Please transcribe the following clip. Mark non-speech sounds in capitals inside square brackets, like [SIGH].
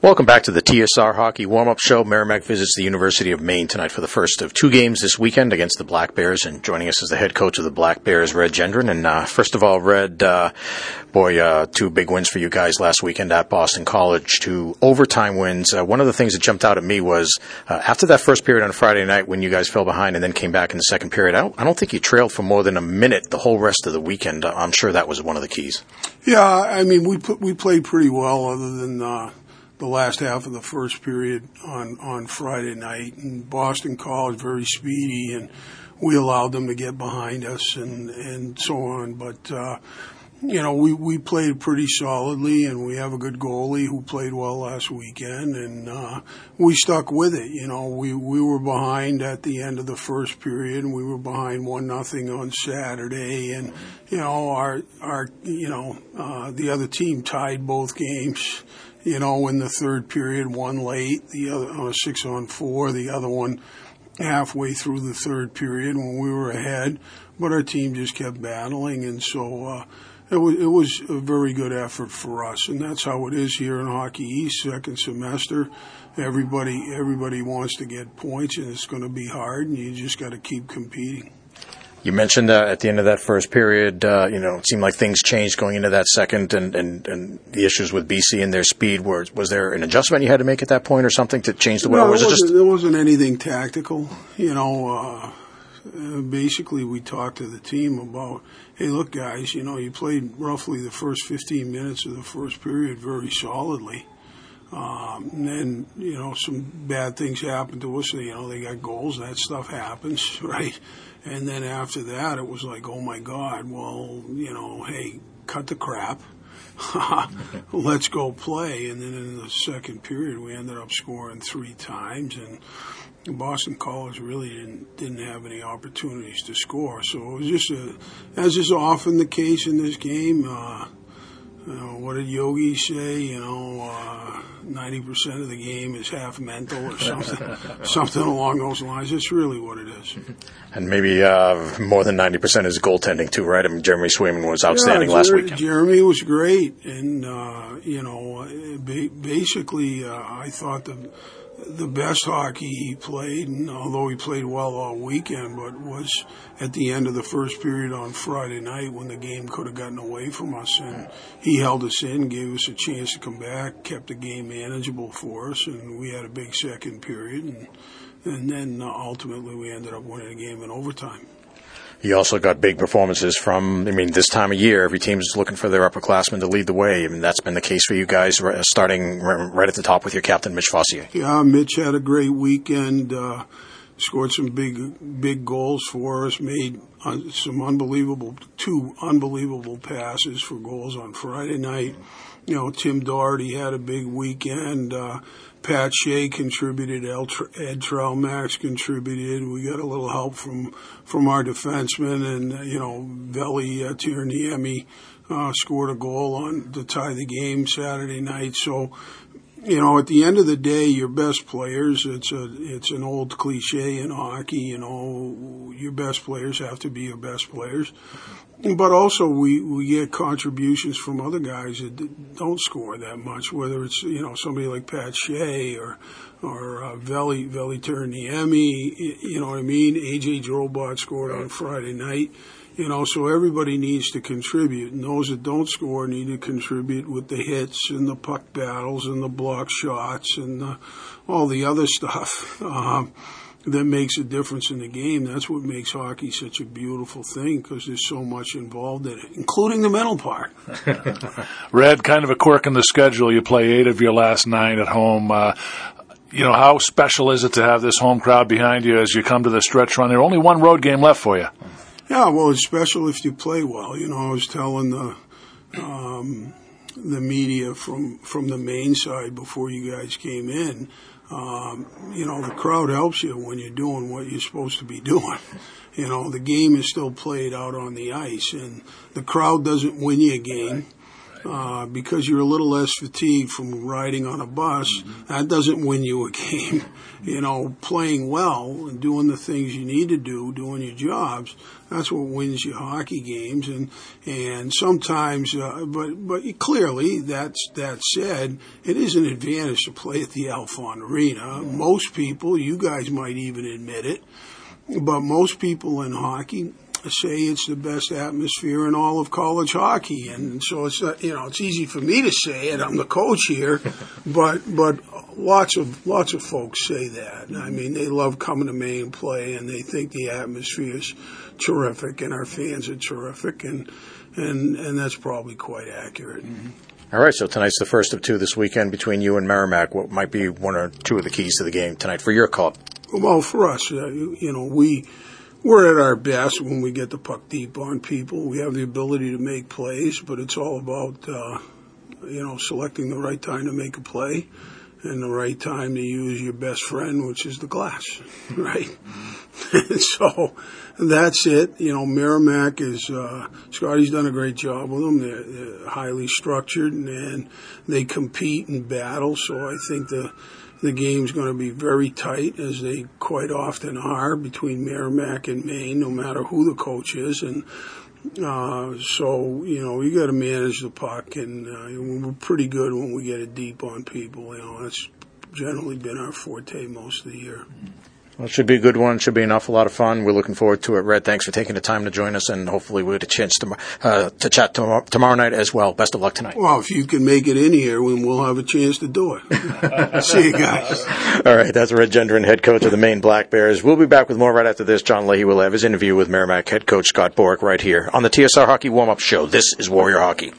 Welcome back to the TSR Hockey Warm-Up Show. Merrimack visits the University of Maine tonight for the first of two games this weekend against the Black Bears. And joining us is the head coach of the Black Bears, Red Gendron. And uh, first of all, Red, uh, boy, uh, two big wins for you guys last weekend at Boston College, two overtime wins. Uh, one of the things that jumped out at me was uh, after that first period on Friday night when you guys fell behind and then came back in the second period, I don't, I don't think you trailed for more than a minute the whole rest of the weekend. I'm sure that was one of the keys. Yeah, I mean, we put, we played pretty well other than uh, the last half of the first period on on Friday night. And Boston College very speedy, and we allowed them to get behind us and and so on. But uh, you know, we we played pretty solidly, and we have a good goalie who played well last weekend, and uh, we stuck with it. You know, we we were behind at the end of the first period, and we were behind one nothing on Saturday, and you know our our you know uh, the other team tied both games you know, in the third period, one late, the other on a six on four, the other one halfway through the third period when we were ahead, but our team just kept battling, and so uh, it was it was a very good effort for us, and that's how it is here in Hockey East, second semester. Everybody everybody wants to get points, and it's going to be hard, and you just got to keep competing. You mentioned uh, at the end of that first period, uh, you know, it seemed like things changed going into that second, and, and, and the issues with BC and their speed. Were, was there an adjustment you had to make at that point, or something to change the way? No, was it, just wasn't, there wasn't anything tactical. You know, uh, uh, basically we talked to the team about, hey, look, guys, you know, you played roughly the first 15 minutes of the first period very solidly. Um, and then, you know, some bad things happened to us. You know, they got goals. That stuff happens, [LAUGHS] right? And then after that, it was like, oh my God, well, you know, hey, cut the crap. [LAUGHS] Let's go play. And then in the second period, we ended up scoring three times. And Boston College really didn't didn't have any opportunities to score. So it was just a, as is often the case in this game. Uh, you know, what did Yogi say? You know, uh, ninety percent of the game is half mental or something, [LAUGHS] something along those lines. It's really what it is. and maybe uh, more than ninety percent is goaltending too, right? I mean, Jeremy Swayman was outstanding yeah, last weekend. Jeremy was great, and uh, you know, ba- basically, uh, I thought the the best hockey he played, and although he played well all weekend, but was at the end of the first period on Friday night when the game could have gotten away from us, and he held us in, gave us a chance to come back, kept the game manageable for us, and we had a big second period, and and then uh, ultimately we ended up winning the game in overtime. You also got big performances from, I mean, this time of year, every team's looking for their upperclassmen to lead the way. I mean, that's been the case for you guys, starting right at the top with your captain, Mitch Fossier. Yeah, Mitch had a great weekend. Uh, scored some big, big goals for us. Made uh, some unbelievable, two unbelievable passes for goals on Friday night. You know, Tim Doherty had a big weekend. Uh, Pat Shea contributed. Ed Tralmaks contributed. We got a little help from from our defensemen, and you know, Veli uh, Tierniemi uh, scored a goal on to tie the game Saturday night. So, you know, at the end of the day, your best players. It's a it's an old cliche in hockey. You know, your best players have to be your best players. But also, we, we get contributions from other guys that don't score that much, whether it's, you know, somebody like Pat Shea or, or uh, Veli, Veli Tierniemi, you know what I mean? AJ Drobot scored on Friday night. You know, so everybody needs to contribute, and those that don't score need to contribute with the hits and the puck battles and the block shots and the, all the other stuff. [LAUGHS] Um, that makes a difference in the game. That's what makes hockey such a beautiful thing because there's so much involved in it, including the mental part. [LAUGHS] Red, kind of a quirk in the schedule. You play eight of your last nine at home. Uh, you know, how special is it to have this home crowd behind you as you come to the stretch run? There's only one road game left for you. Yeah, well, it's special if you play well. You know, I was telling the um, the media from from the Maine side before you guys came in um, you know, the crowd helps you when you're doing what you're supposed to be [LAUGHS] doing. You know, the game is still played out on the ice, and the crowd doesn't win you a game. Uh, because you're a little less fatigued from riding on a bus. Mm-hmm. That doesn't win you a [LAUGHS] game. you know, playing well and doing the things you need to do, doing your jobs. That's what wins you hockey games. And and sometimes, uh, but but clearly, that's that said, it is an advantage to play at the Alfond Arena. Most people, you guys might even admit it, but most people in hockey say it's the best atmosphere in all of college hockey, and so it's uh, you know it's easy for me to say it. I'm the coach here, [LAUGHS] but but lots of lots of folks say that. I mean, they love coming to Maine and play, and they think the atmosphere is terrific, and our fans are terrific, and and and that's probably quite accurate. Mm-hmm. All right, so tonight's the first of two this weekend between you and Merrimack. What might be one or two of the keys to the game tonight for your club? Well, for us, uh, you know, we we're at our best when we get the puck deep on people. We have the ability to make plays, but it's all about uh, you know selecting the right time to make a play and the right time to use your best friend, which is the glass, [LAUGHS] right? [LAUGHS] so that's it. You know, Merrimack is uh, Scotty's done a great job with them. They're, they're highly structured and, and they compete and battle. So I think the the game's going to be very tight, as they quite often are, between Merrimack and Maine, no matter who the coach is. And uh, so, you know, you got to manage the puck, and uh, we're pretty good when we get it deep on people. You know, that's generally been our forte most of the year. Well, it should be a good one. It Should be an awful lot of fun. We're looking forward to it. Red, thanks for taking the time to join us, and hopefully we'll get a chance to, uh, to chat tomorrow, tomorrow night as well. Best of luck tonight. Well, if you can make it in here, then we'll have a chance to do it. [LAUGHS] See you guys. All right, that's Red Gendron, head coach of the Maine Black Bears. We'll be back with more right after this. John Leahy will have his interview with Merrimack head coach Scott Borek right here on the TSR Hockey Warm Up Show. This is Warrior Hockey.